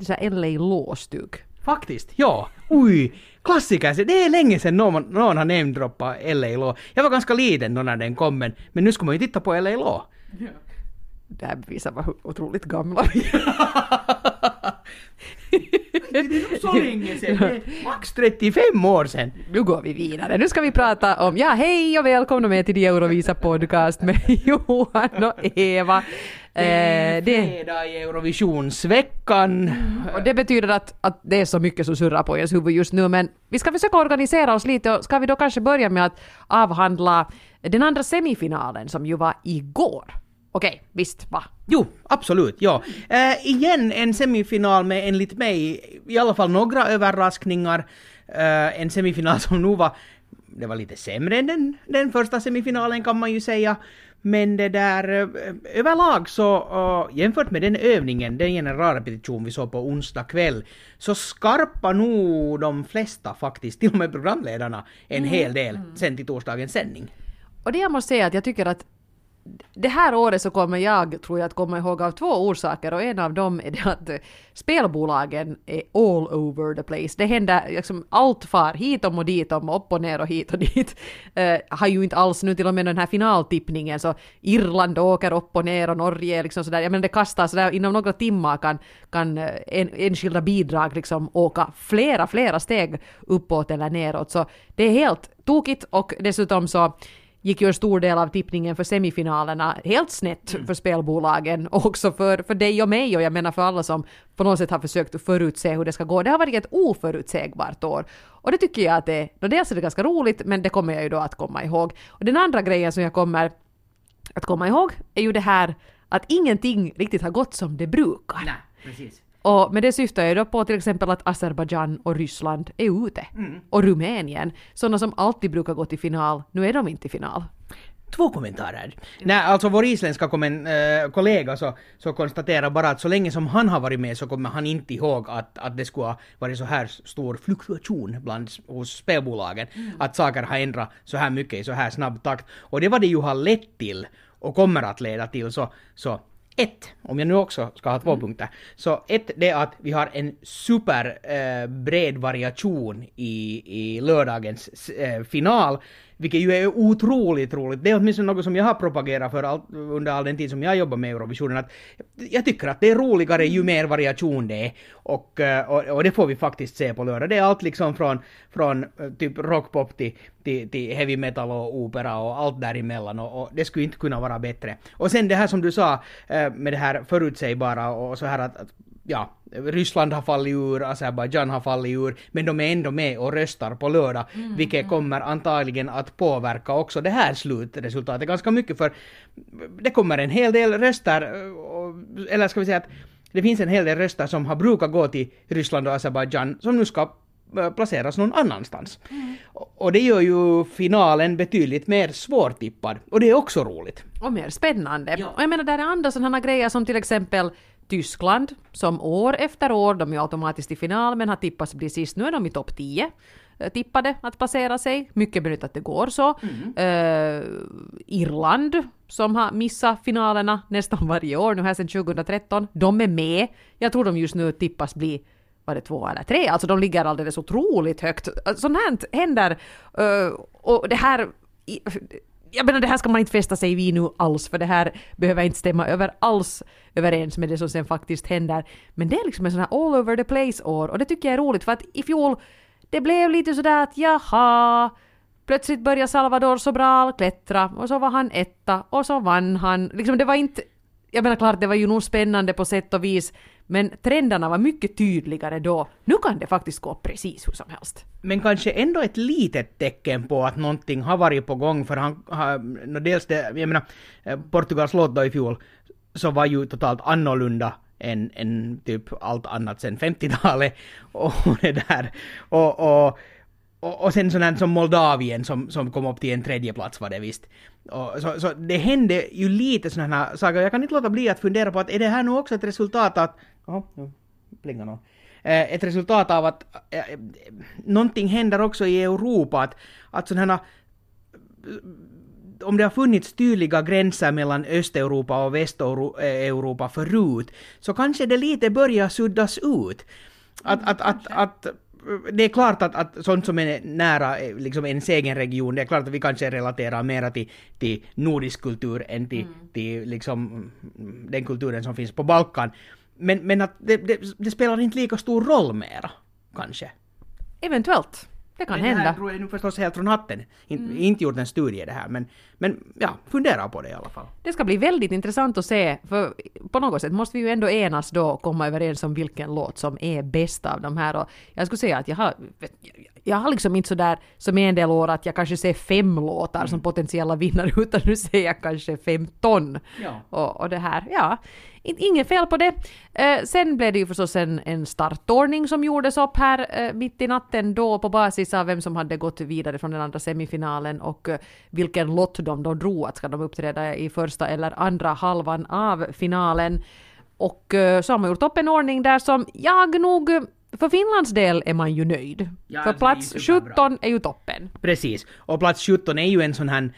lite så LA Law-stuk. Faktiskt, ja. Oj, klassiker. Det är länge sedan någon, någon har namedroppat LA Law. Jag var ganska liten då när den kom, men, men nu ska man ju titta på LA Law. Det här bevisar vad otroligt gamla vi Det är nog så länge sedan. Det är max 35 år sedan. Nu går vi vidare. Nu ska vi prata om, ja hej och välkomna med till Eurovisa podcast med Johan och Eva. Det är Eh, fredag i Eurovisionsveckan. och det betyder att, att det är så mycket som surrar på ens huvud just nu men vi ska försöka organisera oss lite och ska vi då kanske börja med att avhandla den andra semifinalen som ju var igår. Okej, visst va? Jo, absolut, ja. Äh, igen en semifinal med enligt mig i alla fall några överraskningar. Äh, en semifinal som nog var, det var lite sämre än den, den första semifinalen kan man ju säga. Men det där äh, överlag så äh, jämfört med den övningen, den generalrepetition vi såg på onsdag kväll, så skarpa nog de flesta faktiskt, till och med programledarna, en hel del sen till torsdagens sändning. Och det jag måste säga att jag tycker att det här året så kommer jag, tror jag, att komma ihåg av två orsaker och en av dem är det att spelbolagen är all over the place. Det händer liksom allt far hit om och dit om, upp och ner och hit och dit. Uh, har ju inte alls nu till och med den här finaltippningen så Irland åker upp och ner och Norge liksom sådär, jag menar det kastas sådär inom några timmar kan, kan eh, en, enskilda bidrag liksom åka flera, flera steg uppåt eller neråt så det är helt tokigt och dessutom så gick ju en stor del av tippningen för semifinalerna helt snett för spelbolagen och också för, för dig och mig och jag menar för alla som på något sätt har försökt förutse hur det ska gå. Det har varit ett oförutsägbart år. Och det tycker jag att det, no, dels är det ganska roligt men det kommer jag ju då att komma ihåg. Och den andra grejen som jag kommer att komma ihåg är ju det här att ingenting riktigt har gått som det brukar. Nej, precis. Och med det syftar jag då på till exempel att Azerbajdzjan och Ryssland är ute. Och Rumänien, sådana som alltid brukar gå till final, nu är de inte i final. Två kommentarer. Nej, alltså vår isländska kommen, äh, kollega så, så konstaterar bara att så länge som han har varit med så kommer han inte ihåg att, att det skulle ha varit så här stor fluktuation bland, hos spelbolagen. Att saker har ändrat så här mycket i så här snabb takt. Och det var det ju har lett till och kommer att leda till så, så ett, om jag nu också ska ha två punkter, så ett det är att vi har en super eh, variation i, i lördagens eh, final, vilket ju är otroligt roligt. Det är åtminstone något som jag har propagerat för all, under all den tid som jag jobbar med Eurovisionen, att jag tycker att det är roligare ju mer variation det är. Och, eh, och, och det får vi faktiskt se på lördag. Det är allt liksom från, från eh, typ rockpop till, till, till heavy metal och opera och allt däremellan och, och det skulle inte kunna vara bättre. Och sen det här som du sa eh, med det här förutsägbara och så här att, att ja, Ryssland har fallit ur, Azerbajdzjan har fallit ur, men de är ändå med och röstar på lördag, vilket kommer antagligen att påverka också det här slutresultatet ganska mycket, för det kommer en hel del röster, eh, eller ska vi säga att det finns en hel del röster som har brukat gå till Ryssland och Azerbajdzjan, som nu ska eh, placeras någon annanstans. Och- Och det gör ju finalen betydligt mer svårtippad, och det är också roligt. Och mer spännande. Ja. Och jag menar, där är andra sådana grejer som till exempel Tyskland, som år efter år, de är ju automatiskt i final, men har tippats bli sist. Nu är de i topp 10 eh, tippade att placera sig. Mycket möjligt att det går så. Eh, Irland, som har missat finalerna nästan varje år nu här sedan 2013, de är med. Jag tror de just nu tippas bli var det två eller tre? Alltså de ligger alldeles otroligt högt. Sånt här händer. eh, och det här... Jag menar det här ska man inte fästa sig vid nu alls för det här behöver inte stämma över alls överens med det som sen faktiskt händer. Men det är liksom en sån här all over the place år och det tycker jag är roligt för att i fjol det blev lite sådär att jaha Plötsligt började Salvador Sobral klättra och så var han etta och så vann han. Liksom det var inte... Jag menar klart, det var ju nog spännande på sätt och vis men trenderna var mycket tydligare då. Nu kan det faktiskt gå precis hur som helst. Men kanske ändå ett litet tecken på att någonting har varit på gång för han har, dels det, jag menar, eh, Portugals låt då i fjol så var ju totalt annorlunda än, än typ allt annat sen 50-talet och det där. Och, och, och, och sen sån här som Moldavien som, som kom upp till en tredje plats var det visst. Och, så, så det hände ju lite sådana här saker. Jag kan inte låta bli att fundera på att är det här nu också ett resultat att... Jaha, nu plingar någon. Eh, ett resultat av att eh, någonting händer också i Europa, att, att sådana här om det har funnits tydliga gränser mellan Östeuropa och Västeuropa eh, förut, så kanske det lite börjar suddas ut. Att, att, att, att, det är klart att, att sånt som är nära liksom ens egen region, det är klart att vi kanske relaterar mera till, till nordisk kultur än till, mm. till liksom den kulturen som finns på Balkan. Men, men att det, det, det spelar inte lika stor roll mera, kanske. Eventuellt. Det kan men hända. Det här tror jag nu förstås helt från hatten. In, mm. Inte gjort en studie det här, men, men ja, fundera på det i alla fall. Det ska bli väldigt intressant att se, för på något sätt måste vi ju ändå enas då komma överens om vilken låt som är bäst av de här. Och jag skulle säga att jag har, jag har liksom inte sådär som en del år att jag kanske ser fem låtar mm. som potentiella vinnare, utan nu ser jag kanske 15. Ja. Och, och det här, ja. Inget fel på det. Eh, sen blev det ju förstås en, en startordning som gjordes upp här eh, mitt i natten då på basis av vem som hade gått vidare från den andra semifinalen och eh, vilken lott de då drog att ska de uppträda i första eller andra halvan av finalen. Och eh, så har man gjort upp en ordning där som jag nog för Finlands del är man ju nöjd. Ja, för plats 17 är ju toppen. Precis. Och plats 17 är ju en sån här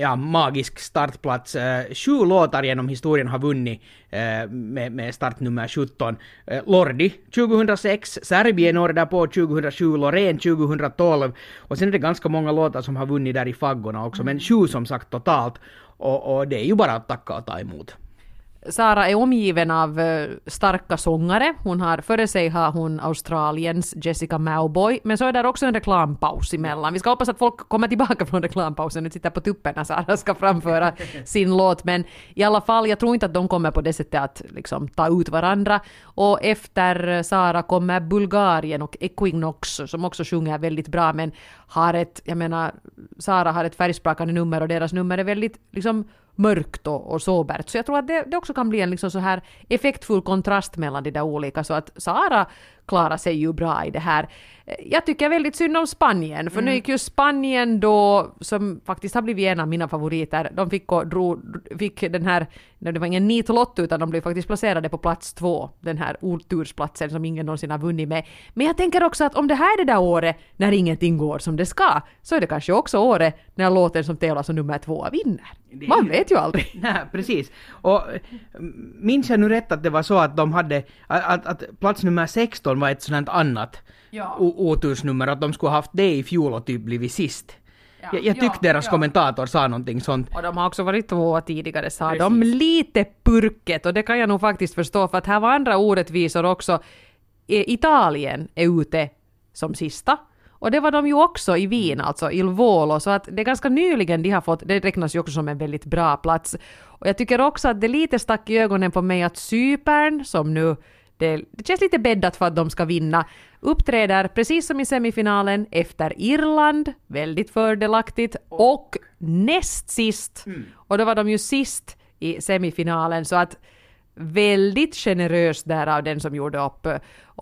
ja, magisk startplats. Eh, sju låtar genom historien har vunnit eh, med, med startnummer 17. Eh, Lordi 2006, Serbien året därpå 2007, Loreen 2012 och sen är det ganska många låtar som har vunnit där i faggorna också, mm. men sju som sagt totalt. Och, och det är ju bara att tacka och ta emot. Sara är omgiven av eh, starka sångare. Hon har, före sig har hon Australiens Jessica Mauboy, men så är där också en reklampaus emellan. Vi ska hoppas att folk kommer tillbaka från reklampausen och tittar på tuppen när Sara ska framföra sin låt, men i alla fall, jag tror inte att de kommer på det sättet att liksom ta ut varandra. Och efter Sara kommer Bulgarien och Equinox som också sjunger väldigt bra, men har ett, jag menar, Sara har ett färgsprakande nummer och deras nummer är väldigt liksom mörkt och, och sobert. Så jag tror att det, det också kan bli en liksom så här effektfull kontrast mellan de där olika. Så att Sara klarar sig ju bra i det här. Jag tycker väldigt synd om Spanien, för mm. nu gick ju Spanien då, som faktiskt har blivit en av mina favoriter, de fick, och drog, fick den här, det var ingen nitlott utan de blev faktiskt placerade på plats två, den här otursplatsen som ingen någonsin har vunnit med. Men jag tänker också att om det här är det där året när ingenting går som det ska, så är det kanske också året när låten som tävlar som nummer två vinner. Man vet ju aldrig. Nej, precis. Och minns jag nu rätt att det var så att de hade, att, att plats nummer 16 var ett sådant annat ja. otursnummer, att de skulle haft det i fjol och typ blivit sist. Ja, jag, jag tyckte ja, deras ja. kommentator sa någonting sånt. Och de har också varit tvåa tidigare, sa Precis. de. Lite purket, och det kan jag nog faktiskt förstå, för att här var andra orättvisor också. Italien är ute som sista. Och det var de ju också i Wien, alltså Il Volo, så att det är ganska nyligen de har fått, det räknas ju också som en väldigt bra plats. Och jag tycker också att det lite stack i ögonen på mig att Cypern, som nu det, det känns lite bäddat för att de ska vinna. Uppträder precis som i semifinalen efter Irland, väldigt fördelaktigt, och näst sist. Mm. Och då var de ju sist i semifinalen, så att väldigt generöst där av den som gjorde upp,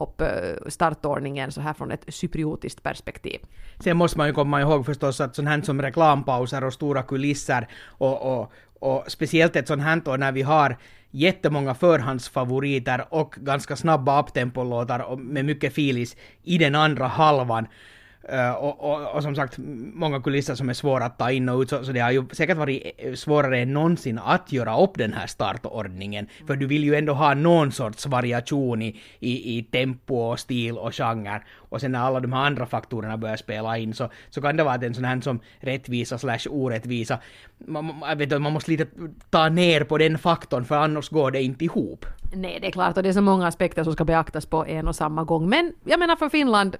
upp startordningen så här från ett cypriotiskt perspektiv. Sen måste man ju komma ihåg förstås att sånt här som reklampauser och stora kulisser och, och, och speciellt ett sånt här år när vi har jättemånga förhandsfavoriter och ganska snabba uptempo-låtar med mycket filis i den andra halvan. Uh, och, och, och, som sagt, många kulisser som är svåra att ta in och ut, så, så det har ju säkert varit eh, svårare än någonsin att göra upp den här startordningen. Mm. För du vill ju ändå ha någon sorts variation i, i, i tempo och stil och genre. Och sen när alla de här andra faktorerna börjar spela in så, så kan det vara att en sån här som rättvisa slash orättvisa, man, jag vet, man måste lite ta ner på den faktorn för annars går det inte ihop. Nej, det är klart och det är så många aspekter som ska beaktas på en och samma gång. Men jag menar för Finland,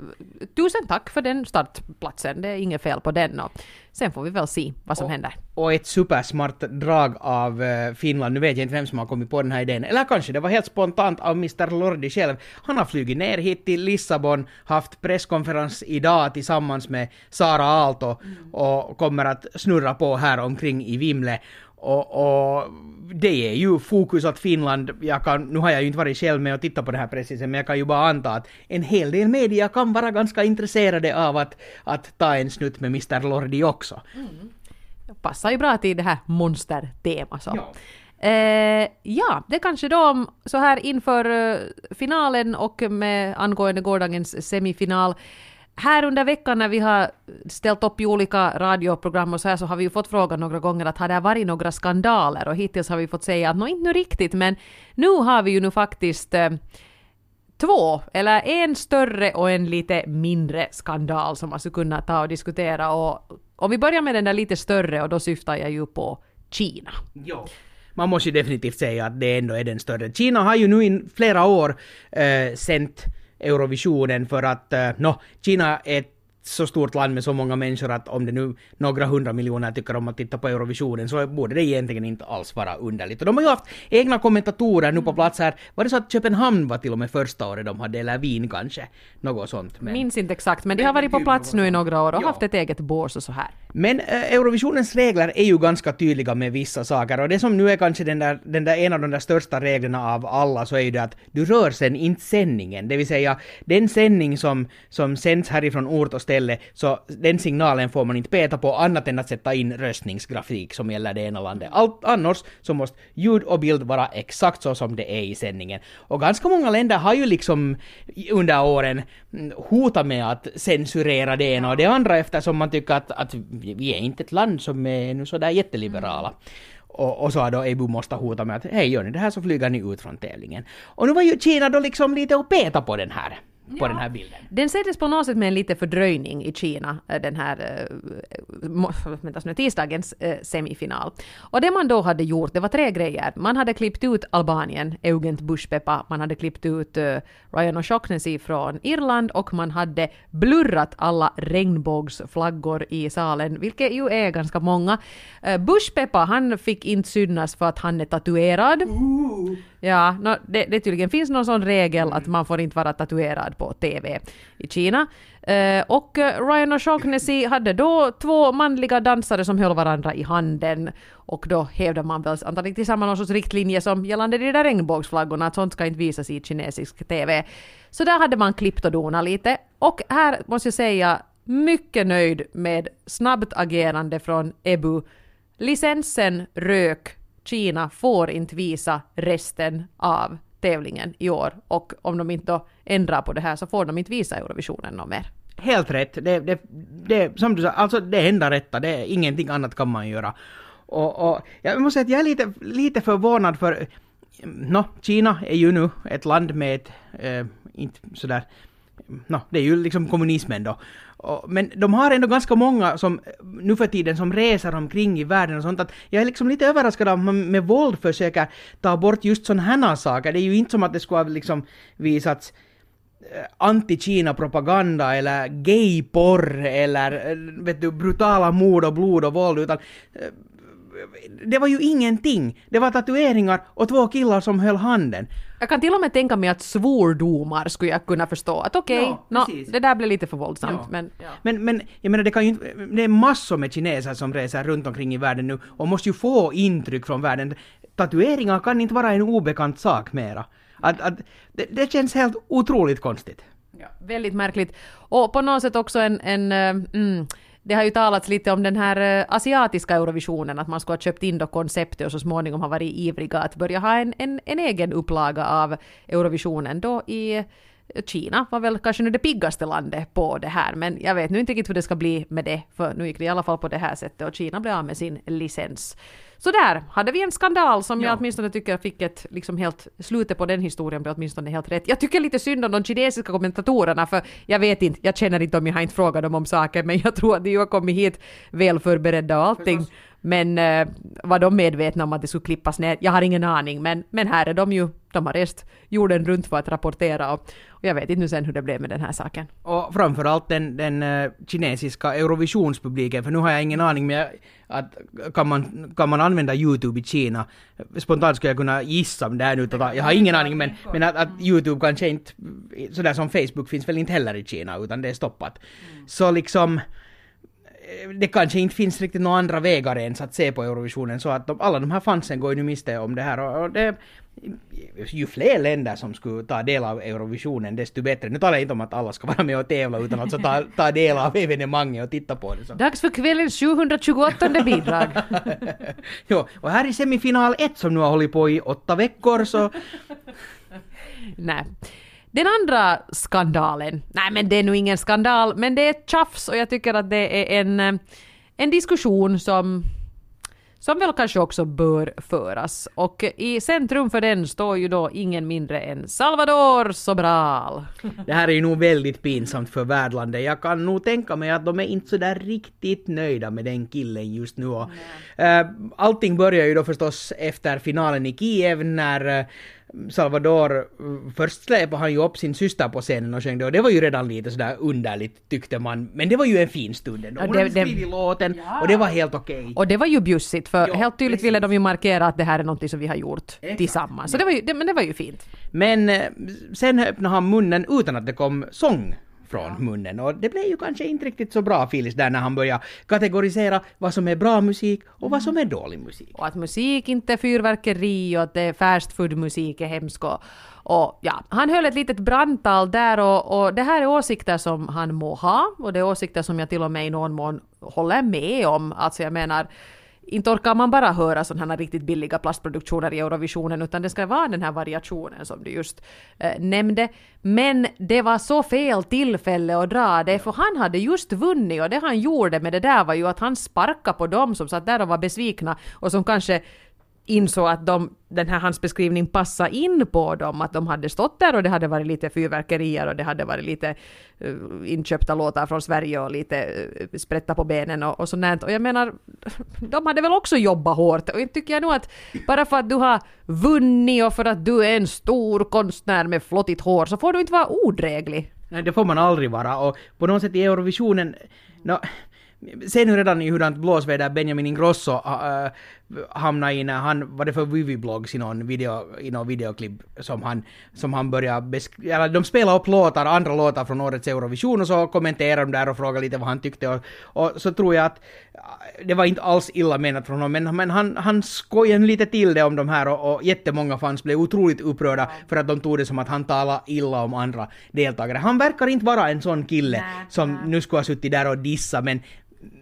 tusen tack för den startplatsen. Det är inget fel på den. Och sen får vi väl se vad som och, händer. Och ett supersmart drag av uh, Finland, nu vet jag inte vem som har kommit på den här idén, eller kanske det var helt spontant av Mr Lordi själv. Han har flugit ner hit till Lissabon, haft presskonferens idag tillsammans med Sara Aalto och kommer att snurra på här omkring i Vimle. Och, och, det är ju fokus att Finland, jag kan, nu har jag ju inte varit själv med och tittat på det här precis, men jag kan ju bara anta att en hel del media kan vara ganska intresserade av att, att ta en snutt med Mr Lordi också. Mm. Passar ju bra till det här monstertema så. Ja. Eh, ja, det kanske då så här inför uh, finalen och med angående gårdagens semifinal här under veckan när vi har ställt upp i olika radioprogram och så här så har vi ju fått frågan några gånger att har det varit några skandaler och hittills har vi fått säga att nå inte nu riktigt men nu har vi ju nu faktiskt eh, två, eller en större och en lite mindre skandal som man skulle kunna ta och diskutera och om vi börjar med den där lite större och då syftar jag ju på Kina. Jo. Man måste ju definitivt säga att det ändå är den större. Kina har ju nu i flera år eh, sänt Eurovisionen för att, eh, no, Kina är ett så stort land med så många människor att om det nu några hundra miljoner tycker om att titta på Eurovisionen så borde det egentligen inte alls vara underligt. Och de har ju haft egna kommentatorer nu på plats här. Var det så att Köpenhamn var till och med första året de hade, eller Wien kanske? Något sånt. Men... Minns inte exakt, men de har varit på plats nu i några år och ja. haft ett eget bås och så här. Men äh, Eurovisionens regler är ju ganska tydliga med vissa saker och det som nu är kanske den där, den där en av de där största reglerna av alla så är ju det att du rör sen inte sändningen, det vill säga den sändning som, som sänds härifrån ort och ställe, så den signalen får man inte peta på annat än att sätta in röstningsgrafik som gäller det ena landet. Allt annars så måste ljud och bild vara exakt så som det är i sändningen. Och ganska många länder har ju liksom under åren mm, hotat med att censurera det ena och det andra eftersom man tycker att, att vi är inte ett land som är nu sådär jätteliberala. Mm. Och, och, så har då Ebu måste hota med att hej gör ni det här så flyger ni ut från tävlingen. Och nu var ju Kina då liksom lite och peta på den här på ja. den här bilden. Den sändes på något sätt med en lite fördröjning i Kina, eh, den här äh, tisdagens äh, semifinal. Och det man då hade gjort, det var tre grejer. Man hade klippt ut Albanien, Eugent Bushpepa, man hade klippt ut Ryan O'Shaughnessy från Irland och man hade blurrat alla regnbågsflaggor i salen, vilket ju är ganska många. Bushpepa, han fick inte synas för att han är tatuerad. Uh. Ja, no, det, det tydligen finns någon sån regel att man får inte vara tatuerad på TV i Kina. Uh, och eh, Ryan O'Shaughnessy hade då två manliga dansare som höll varandra i handen och då hävdar man väl antagligen tillsammans någon sorts riktlinje som gällande de där regnbågsflaggorna, att sånt ska inte visas i kinesisk TV. Så där hade man klippt och donat lite. Och här måste jag säga, mycket nöjd med snabbt agerande från Ebu. Licensen rök Kina får inte visa resten av tävlingen i år och om de inte då ändrar på det här så får de inte visa Eurovisionen något mer. Helt rätt. Det, det, det, som du sa, alltså det enda rätta, det är ingenting annat kan man göra. Och, och jag måste säga att jag är lite, lite förvånad för, no, Kina är ju nu ett land med ett, eh, inte sådär, no, det är ju liksom kommunismen då. Men de har ändå ganska många som nu för tiden som reser omkring i världen och sånt att jag är liksom lite överraskad av att man med våld försöker ta bort just sådana här saker. Det är ju inte som att det skulle ha liksom visats eh, anti-Kina-propaganda eller gayporr eller eh, vet du, brutala mord och blod och våld utan eh, det var ju ingenting. Det var tatueringar och två killar som höll handen. Jag kan till och med tänka mig att svordomar skulle jag kunna förstå. Att okej, okay, ja, no, det där blev lite för våldsamt. Ja. Men, ja. men, men jag menar, det, kan ju, det är massor med kineser som reser runt omkring i världen nu och måste ju få intryck från världen. Tatueringar kan inte vara en obekant sak mera. Att, att, det, det känns helt otroligt konstigt. Ja, väldigt märkligt. Och på något sätt också en, en uh, mm, det har ju talats lite om den här eh, asiatiska Eurovisionen, att man skulle ha köpt in då konceptet och så småningom har varit ivriga att börja ha en, en, en egen upplaga av Eurovisionen då i Kina var väl kanske nu det piggaste landet på det här, men jag vet nu inte riktigt hur det ska bli med det, för nu gick det i alla fall på det här sättet och Kina blev av med sin licens. Så där hade vi en skandal som ja. jag åtminstone tycker fick ett, liksom helt, slutet på den historien blev åtminstone helt rätt. Jag tycker lite synd om de kinesiska kommentatorerna för jag vet inte, jag känner inte om jag har inte frågat dem om saker men jag tror att de har kommit hit väl förberedda och allting. Förstås. Men eh, var de medvetna om att det skulle klippas ner? Jag har ingen aning, men, men här är de ju, de har rest jorden runt för att rapportera och, och jag vet inte nu sen hur det blev med den här saken. Och framförallt den, den uh, kinesiska Eurovisionspubliken, för nu har jag ingen aning men jag, att kan man, kan man använda YouTube i Kina? Spontant skulle jag kunna gissa om det här nu, jag har ingen aning men, men att, att YouTube kanske inte, sådär som Facebook finns väl inte heller i Kina utan det är stoppat. Mm. Så liksom det kanske inte finns riktigt några andra vägar ens att se på Eurovisionen så att de, alla de här fansen går ju nu miste om det här och, och det, ju fler länder som skulle ta del av Eurovisionen desto bättre. Nu talar jag inte om att alla ska vara med och tävla utan alltså ta, ta del av evenemanget och titta på det. Så. Dags för kvällens 728 bidrag. jo, och här i semifinal 1 som nu har hållit på i åtta veckor så... Nej. Den andra skandalen, nej men det är nog ingen skandal, men det är ett tjafs och jag tycker att det är en, eh, en diskussion som som väl kanske också bör föras. Och i centrum för den står ju då ingen mindre än Salvador Sobral. Det här är ju nog väldigt pinsamt för värdlandet. Jag kan nog tänka mig att de är inte så där riktigt nöjda med den killen just nu. Och, äh, allting börjar ju då förstås efter finalen i Kiev när äh, Salvador, först släpade han ju upp sin syster på scenen och sjöng det och det var ju redan lite sådär underligt tyckte man. Men det var ju en fin stund ändå. Hon hade skrivit låten och det var helt okej. Och det var ju bjussigt för Ja, helt tydligt ville precis. de ju markera att det här är något som vi har gjort Exakt. tillsammans. Så det var ju, det, men det var ju fint. Men eh, sen öppnade han munnen utan att det kom sång från munnen och det blev ju kanske inte riktigt så bra Phyllis där när han började kategorisera vad som är bra musik och vad som är dålig musik. Och att musik inte är fyrverkeri och att det är fast food musik är hemskt och, och ja, han höll ett litet brandtal där och, och det här är åsikter som han må ha och det är åsikter som jag till och med i någon mån håller med om. Alltså jag menar, inte orkar man bara höra sådana här riktigt billiga plastproduktioner i Eurovisionen utan det ska vara den här variationen som du just eh, nämnde. Men det var så fel tillfälle att dra det för han hade just vunnit och det han gjorde med det där var ju att han sparkade på dem som satt där och var besvikna och som kanske insåg att de, den här hans beskrivning passade in på dem, att de hade stått där och det hade varit lite fyrverkerier och det hade varit lite uh, inköpta låtar från Sverige och lite uh, sprätta på benen och, och sånt där. Och jag menar, de hade väl också jobbat hårt och inte tycker jag nog att bara för att du har vunnit och för att du är en stor konstnär med flottigt hår så får du inte vara odräglig. Nej, det får man aldrig vara och på något sätt i Eurovisionen, no, ser nu redan i hurdant blåsväder Benjamin Ingrosso äh, hamnade i när han, var det för Vivi-blogs i någon, video, i någon videoklipp som han, som han började beskriva, eller de spelade upp låtar, andra låtar från årets Eurovision och så kommenterade de där och frågade lite vad han tyckte och, och så tror jag att äh, det var inte alls illa menat från honom men, men han, han skojade lite till det om de här och, och jättemånga fans blev otroligt upprörda för att de tog det som att han talade illa om andra deltagare. Han verkar inte vara en sån kille som nu skulle ha suttit där och dissa men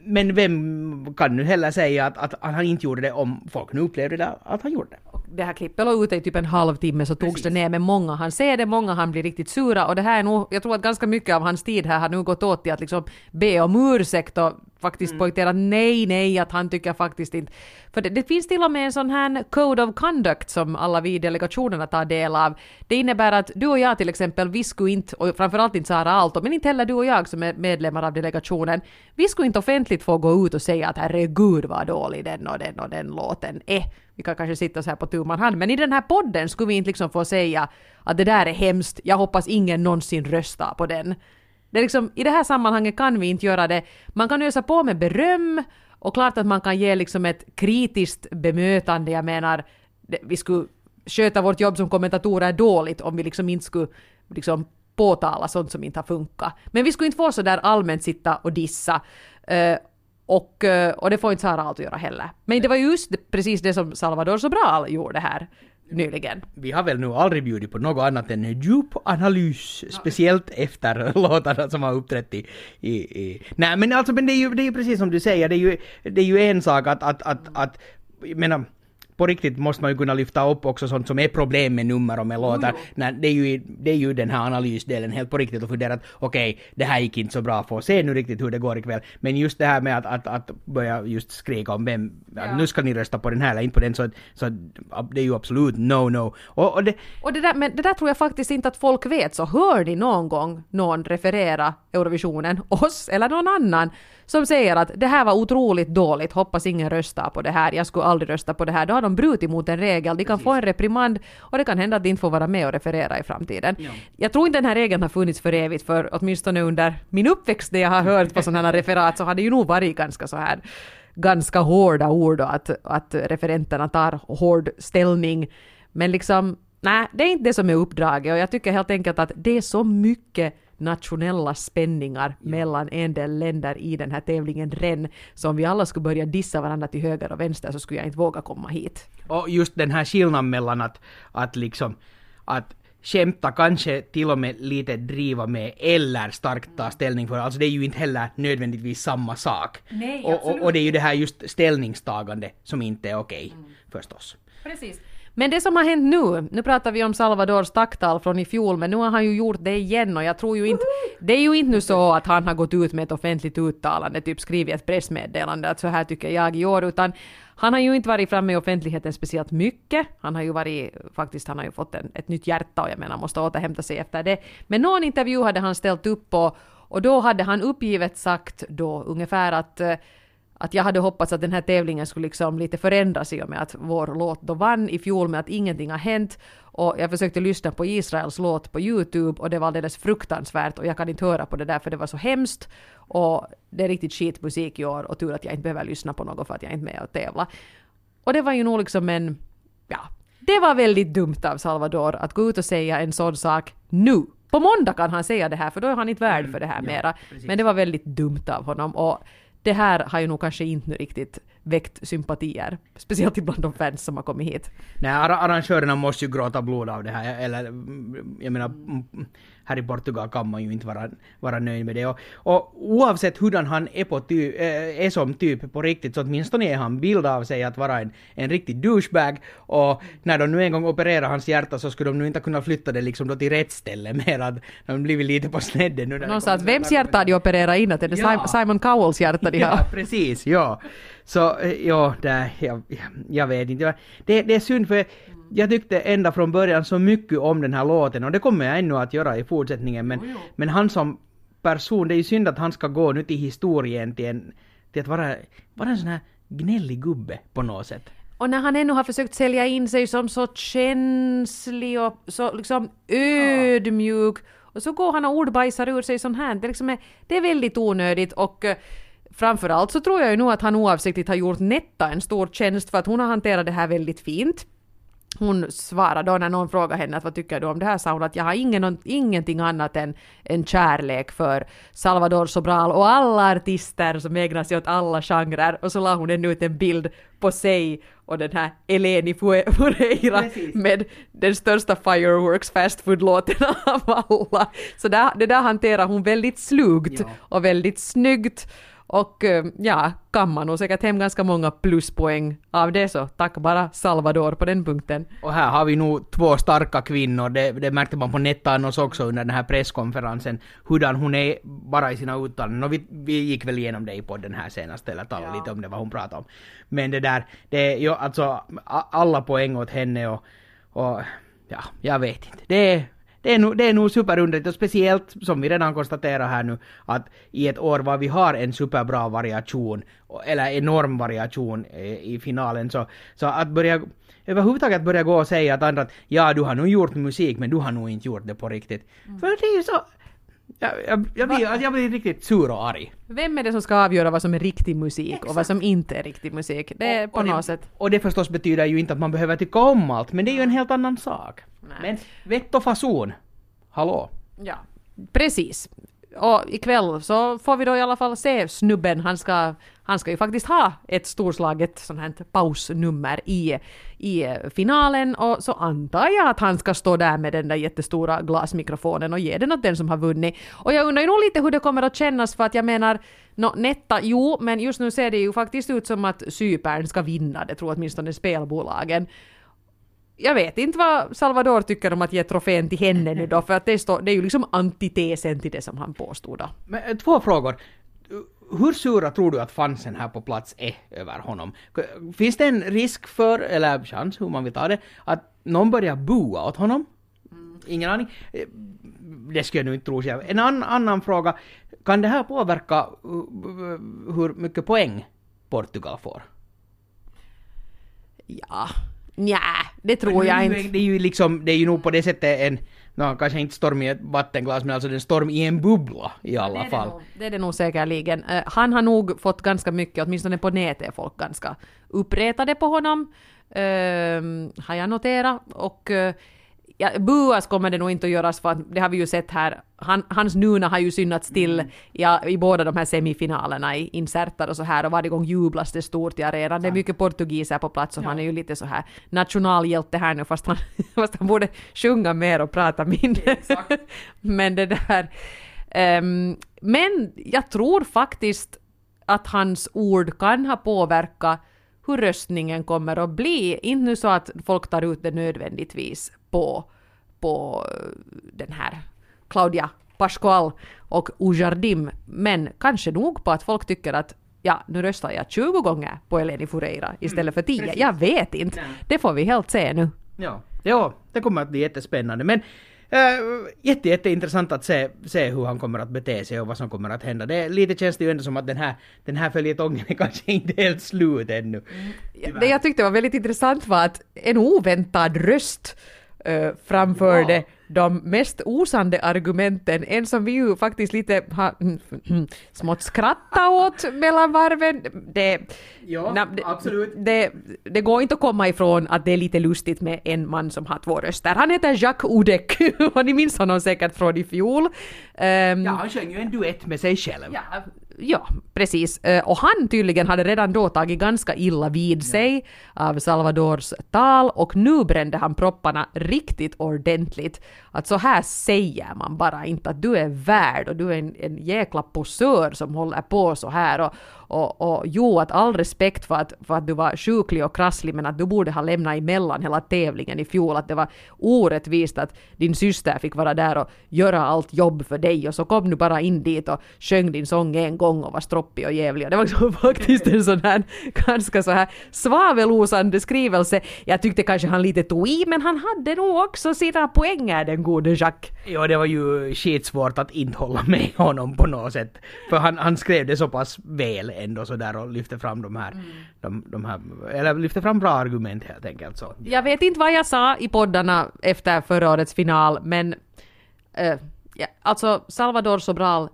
men vem kan nu heller säga att, att, att han inte gjorde det om folk nu upplevde det att han gjorde det? det här klippet låg ute i typ en halvtimme så togs Precis. det ner med många. Han ser det, många han blir riktigt sura och det här är nog, jag tror att ganska mycket av hans tid här har nu gått åt till att liksom be om ursäkt och faktiskt Mm. poängtera nej, nej, att han tycker faktiskt inte... För det, det finns till och med en sån här code of conduct som alla vi i delegationerna tar del av. Det innebär att du och jag till exempel, vi skulle inte, och framförallt inte Sara Aalto, men inte heller du och jag som är medlemmar av delegationen, vi skulle inte offentligt få gå ut och säga att herregud vad dålig den och den och den låten är. Vi kan kanske sitta så här på tu hand, men i den här podden skulle vi inte liksom få säga att det där är hemskt, jag hoppas ingen någonsin röstar på den. Det är liksom, I det här sammanhanget kan vi inte göra det. Man kan ösa på med beröm och klart att man kan ge liksom ett kritiskt bemötande. Jag menar, vi skulle sköta vårt jobb som kommentatorer dåligt om vi liksom inte skulle liksom påtala sånt som inte har funkat. Men vi skulle inte få så där allmänt sitta och dissa. Eh, och, eh, och det får inte Sara Aalto göra heller. Men det var just precis det som Salvador Sobral gjorde här nyligen. Vi har väl nu aldrig bjudit på något annat än djup analys, speciellt efter låtarna som har uppträtt i... i, i. Nej men alltså men det är ju, det är ju precis som du säger, det är ju, det är ju en sak att, att, att, att jag menar, på riktigt måste man ju kunna lyfta upp också sånt som är problem med nummer och med låtar. Nej, det, är ju, det är ju den här analysdelen helt på riktigt och fundera att okej, det här gick inte så bra, få se nu riktigt hur det går ikväll. Men just det här med att, att, att börja just skrika om vem, att nu ska ni rösta på den här eller inte på den, så, så det är ju absolut no-no. Och, och det, Och det där, men det där tror jag faktiskt inte att folk vet, så hör ni någon gång någon referera Eurovisionen, oss eller någon annan, som säger att det här var otroligt dåligt, hoppas ingen röstar på det här, jag skulle aldrig rösta på det här, då har de brutit mot en regel, de kan få en reprimand och det kan hända att de inte får vara med och referera i framtiden. Ja. Jag tror inte den här regeln har funnits för evigt, för åtminstone under min uppväxt, det jag har hört på sådana här referat, så har det ju nog varit ganska så här ganska hårda ord och att, att referenterna tar hård ställning. Men liksom, nej, det är inte det som är uppdraget och jag tycker helt enkelt att det är så mycket nationella spänningar mellan en del länder i den här tävlingen REN, så om vi alla skulle börja dissa varandra till höger och vänster så skulle jag inte våga komma hit. Och just den här skillnaden mellan att, att liksom, att skämta, kanske till och med lite driva med eller starkt ta ställning för, alltså det är ju inte heller nödvändigtvis samma sak. Nej, och, och, och det är ju det här just ställningstagande som inte är okej, förstås. Precis. Men det som har hänt nu, nu pratar vi om Salvadors tacktal från i fjol, men nu har han ju gjort det igen och jag tror ju inte, det är ju inte nu så att han har gått ut med ett offentligt uttalande, typ skrivit ett pressmeddelande att så här tycker jag i år, utan han har ju inte varit framme i offentligheten speciellt mycket. Han har ju varit, faktiskt han har ju fått en, ett nytt hjärta och jag menar måste återhämta sig efter det. Men någon intervju hade han ställt upp på och då hade han uppgivet sagt då ungefär att eh, att jag hade hoppats att den här tävlingen skulle liksom lite förändras i och med att vår låt då vann i fjol med att ingenting har hänt. Och jag försökte lyssna på Israels låt på Youtube och det var alldeles fruktansvärt och jag kan inte höra på det där för det var så hemskt. Och det är riktigt skitmusik i år och tur att jag inte behöver lyssna på något för att jag inte är med och tävla. Och det var ju nog liksom en, ja, det var väldigt dumt av Salvador att gå ut och säga en sån sak nu. På måndag kan han säga det här för då är han inte värd för det här Mm, mera. Men det var väldigt dumt av honom och det här har ju nog kanske inte riktigt väckt sympatier. Speciellt ibland de fans som har kommit hit. Nej, arra- arrangörerna måste ju gråta blod av det här. Eller, jag menar, här i Portugal kan man ju inte vara, vara nöjd med det. Och, och oavsett hurdan han är, på ty, äh, är som typ på riktigt, så åtminstone är han bild av sig att vara en, en riktig douchebag. Och när de nu en gång opererar hans hjärta så skulle de nu inte kunna flytta det liksom då till rätt ställe mer att de blivit lite på snedden nu. Någon sa att vems hjärta har de opererat in? Att är det Ja. Sim- Simon Cowells hjärta de Ja, har? precis, ja. Så, eh, ja, det, jag, jag vet inte. Det, det är synd för jag tyckte ända från början så mycket om den här låten och det kommer jag ännu att göra i fortsättningen men, men han som person, det är ju synd att han ska gå nu till historien till, en, till att vara, vara en sån här gnällig gubbe på något sätt. Och när han ännu har försökt sälja in sig som så känslig och så liksom ödmjuk och så går han och ordbajsar ur sig sånt här. Det, liksom är, det är väldigt onödigt och eh, framförallt så tror jag ju nog att han oavsiktligt har gjort Netta en stor tjänst för att hon har hanterat det här väldigt fint. Hon svarade då när någon frågade henne att vad tycker du om det här sa hon att jag har ingen, ingenting annat än en kärlek för Salvador Sobral och alla artister som ägnar sig åt alla genrer och så la hon ännu ut en bild på sig och den här Eleni Fureira med den största fireworks fastfood-låten av alla. Så där, det där hanterar hon väldigt slugt Ja. och väldigt snyggt. Och eh, ja, kan man nog säkert hem ganska många pluspoäng av det så tack bara Salvador på den punkten. Och här har vi nog två starka kvinnor, det, det märkte man på Nettanos också under den här presskonferensen, hurdan hon är bara i sina uttalanden. Och vi, vi gick väl igenom det i podden här senast, eller talade Ja. lite om det, vad hon pratade om. Men det där, det är ju alltså alla poäng åt henne och, och ja, jag vet inte. Det är, det är nog, det är nog superunderligt och speciellt som vi redan konstaterar här nu att i ett år var vi har en superbra variation eller enorm variation eh, i finalen så, så att börja överhuvudtaget börja gå och säga att andra att ja du har nog gjort musik men du har nog inte gjort det på riktigt. För det är ju så jag, jag, jag, blir, jag blir riktigt sur och arg. Vem är det som ska avgöra vad som är riktig musik och vad som inte är riktig musik? Det är Och- på och något sätt. Och det förstås betyder ju inte att man behöver tycka om allt, men det är ju en helt annan sak. Nej. Men vett och fason, hallå? Ja, precis. Och ikväll så får vi då i alla fall se snubben. Han ska, han ska ju faktiskt ha ett storslaget sånt här pausnummer i, i finalen och så antar jag att han ska stå där med den där jättestora glasmikrofonen och ge den åt den som har vunnit. Och jag undrar ju nog lite hur det kommer att kännas för att jag menar, no, Netta, jo, men just nu ser det ju faktiskt ut som att Cypern ska vinna, det tror åtminstone spelbolagen jag vet inte vad Salvador tycker om att ge trofén till henne nu då, för att det, står, det är ju liksom antitesen till det som han påstod då. Men, eh, två frågor. Hur sura tror du att fansen här på plats är över honom? Finns det en risk för, eller chans, hur man vill ta det, att någon börjar bua åt honom? Ingen aning. Eh, Det skulle jag nu inte tro själv. En an, annan fråga. Kan det här påverka uh, hur mycket poäng Portugal får? Ja, nja, det tror jag inte. Det är ju liksom, det är ju nog på det sättet en, no, kanske inte storm i ett vattenglas, men alltså en storm i en bubbla i alla det fall. Det, nog, det är det nog säkerligen. Eh, han har nog fått ganska mycket, åtminstone på nätet är folk ganska uppretade på honom. Uh, har jag noterat. Och uh, ja, buas kommer det nog inte att göras för att det har vi ju sett här. Han, hans nuna har ju synats till Mm. ja, i båda de här semifinalerna i inserter och så här och varje gång jublas det stort i arenan. Det är mycket portugiser på plats och han är ju lite så här nationalhjälte här nu fast han, fast han borde sjunga mer och prata mindre. Men det där... ehm, men jag tror faktiskt att hans ord kan ha påverkat hur röstningen kommer att bli. Inte nu så att folk tar ut det nödvändigtvis på, på eh, den här Claudia Pascual och Ujardim, men kanske nog på att folk tycker att ja, nu röstar jag 20 gånger på Eleni Fureira istället för 10. precis. jag vet inte. Nej. Det får vi helt se nu. Ja, ja det kommer att bli jättespännande. Men äh, jätte, jätteintressant att se, se hur han kommer att bete sig och vad som kommer att hända. Det, lite känns det ju ändå som att den här, den här följetongen är kanske inte helt slut ännu. Det jag tyckte var väldigt intressant var att en oväntad röst eh, framförde Ja. De mest osande argumenten, en som vi ju faktiskt lite har smått skrattat åt mellan varven. Det, Ja, na- det, absolut. Det, det går inte att komma ifrån att det är lite lustigt med en man som har två röster. Han heter Jacques Oudek och ni minns honom säkert från i fjol. Ehm, Ja, han sjöng ju en duett med sig själv. Ja, ja, precis. Eh, Och han tydligen hade redan då tagit ganska illa vid sig av Salvadors tal och nu brände han propparna riktigt ordentligt. Att så här säger man bara inte att du är värd och du är en, en jäkla posör som håller på så här och, och, och jo, att all respekt för att, för att du var sjuklig och krasslig men att du borde ha lämnat emellan hela tävlingen i fjol. Att det var orättvist att din syster fick vara där och göra allt jobb för dig och så kom du bara in dit och sjöng din sång en gång och var stroppig och jävlig. Och det var liksom faktiskt en sån här ganska så här svavelosande skrivelse. Jag tyckte kanske han lite tog i men han hade nog också sina poänger den gode Jacques. Ja, det var ju skitsvårt att inte hålla med honom på något sätt. För han, han skrev det så pass väl ändå sådär och lyfte fram de här, de, de här, eller lyfte fram bra argument helt enkelt så. Jag vet inte vad jag sa i poddarna efter förra årets final, men eh, ja, alltså Salvador Sobral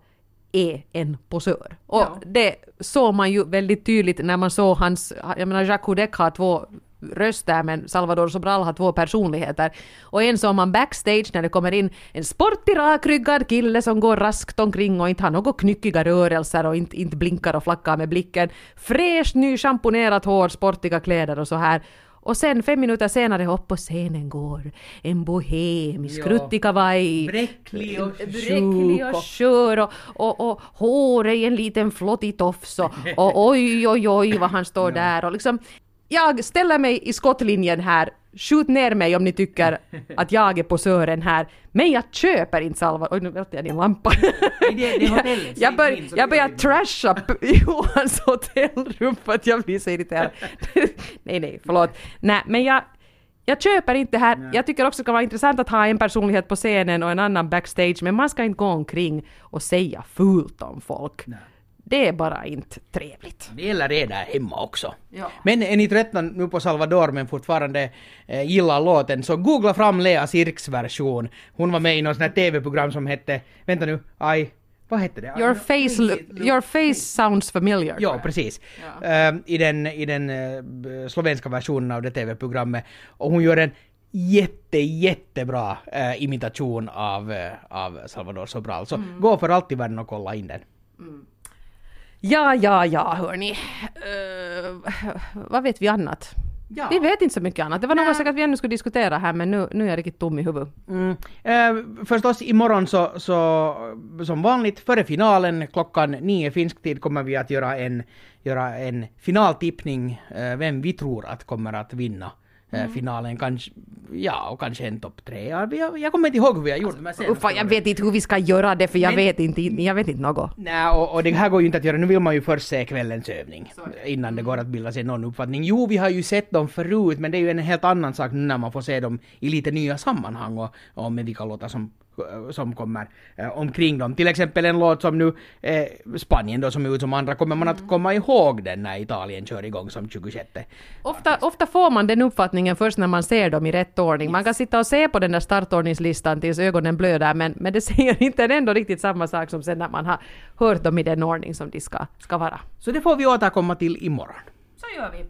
är en posör. Och Ja. det såg man ju väldigt tydligt när man såg hans, jag menar Jacques Houdek har två röster men Salvador Sobral har två personligheter. Och en såg man backstage när det kommer in en sportig rakryggad kille som går raskt omkring och inte har några knyckiga rörelser och inte, inte blinkar och flackar med blicken. Fräscht nyschamponerat hår, sportiga kläder och så här. Och sen fem minuter senare upp på scenen går en bohem i Ja. skruttig kavaj. Bräcklig och Bräcklig och skör och, och, och håret i en liten flottig tofs och, och oj oj oj vad han står där och liksom jag ställer mig i skottlinjen här, skjut ner mig om ni tycker att jag är posören här, men jag köper inte Salvador... Oj, nu välte jag din lampa. det- det jag, hotellet, jag, bör, jag börjar trasha Johans hotellrum för att jag blir så irriterad. nej, nej, förlåt. Nej, men jag, jag köper inte här. Jag tycker också det kan vara intressant att ha en personlighet på scenen och en annan backstage, men man ska inte gå omkring och säga fult om folk. Nej. Det är bara inte trevligt. Det gäller det där hemma också. Ja. Men är ni tröttna nu på Salvador men fortfarande eh, gillar låten så googla fram Lea Sirks version. Hon var med i något sånt här TV-program som hette, vänta nu, aj, vad hette det? Your face, lo- your face sounds familiar. Ja, precis. Eh, I den, i den eh, slovenska versionen av det TV-programmet. Och hon gör en jätte, jättebra eh, imitation av, eh, av Salvador Sobral. Så gå för allt i världen och kolla in den. Ja, ja, ja, hörni. Uh, vad vet vi annat? Ja. Vi vet inte så mycket annat. Det var något säkert vi ännu skulle diskutera här, men nu, nu är jag riktigt tom i huvudet. Mm. Eh, förstås imorgon så, så som vanligt före finalen klockan nio finsk tid kommer vi att göra en, göra en finaltippning eh, vem vi tror att kommer att vinna eh, finalen. Kanske, ja, och kanske en topp tre. Ja, jag, jag kommer inte ihåg hur vi har gjort de här senaste Uffa, jag vet inte hur vi ska göra det, för jag Men- vet inte, jag vet inte något. Nej, och, och det här går ju inte att göra. Nu vill man ju först se kvällens övning innan det går att bilda sig någon uppfattning. Jo, vi har ju sett dem förut, men det är ju en helt annan sak nu när man får se dem i lite nya sammanhang och, och med vilka låtar som, som kommer eh, omkring dem. Till exempel en låt som nu eh, Spanien då som är ut som andra, kommer man att komma ihåg den när Italien kör igång som 26? Ofta, ofta får man den uppfattningen först när man ser dem i rätt ordning. Man kan sitta och se på den där startordningslistan tills ögonen blöder, men, men det säger inte ändå riktigt samma sak som sen när man har hört dem i den ordning som de ska, ska vara. Så det får vi återkomma till imorgon. Så gör vi.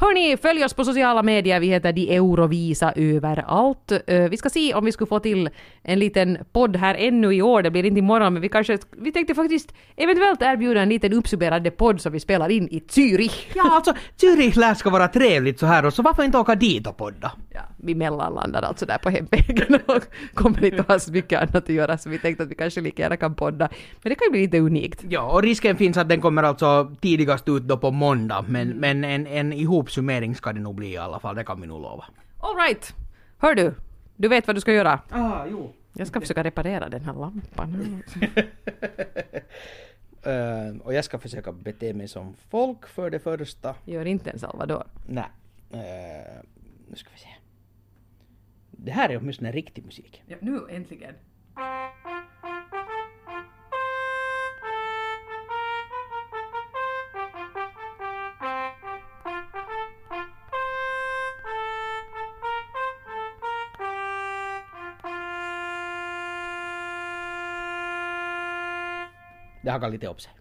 Hörni, följ oss på sociala medier. Vi heter De Eurovisa överallt. Eh, vi ska se om vi skulle få till en liten podd här ännu i år. Det blir inte imorgon, men vi kanske... Vi tänkte faktiskt eventuellt erbjuda en liten uppsummerande podd som vi spelar in i Zürich. Ja, alltså Zürich lär ska vara trevligt så här och så varför inte åka dit och podda? Ja, vi mellanlandar alltså där på hemvägen och kommer inte att ha så mycket annat att göra så vi tänkte att vi kanske lika gärna kan podda. Men det kan ju bli lite unikt. Ja, och risken finns att den kommer alltså tidigast ut då på måndag, men, men en, en ihop uppsummering ska det nog bli i alla fall, det kan vi nog lova. All right. Hör du, du vet vad du ska göra. Ah, jo. Jag ska försöka reparera den här lampan. Eh, och jag ska försöka bete mig som folk för det första. Gör inte en Salvador. Nej. Uh, nu ska vi se. Det här är åtminstone riktig musik. Ja, nu äntligen. Det hakar lite upp sig.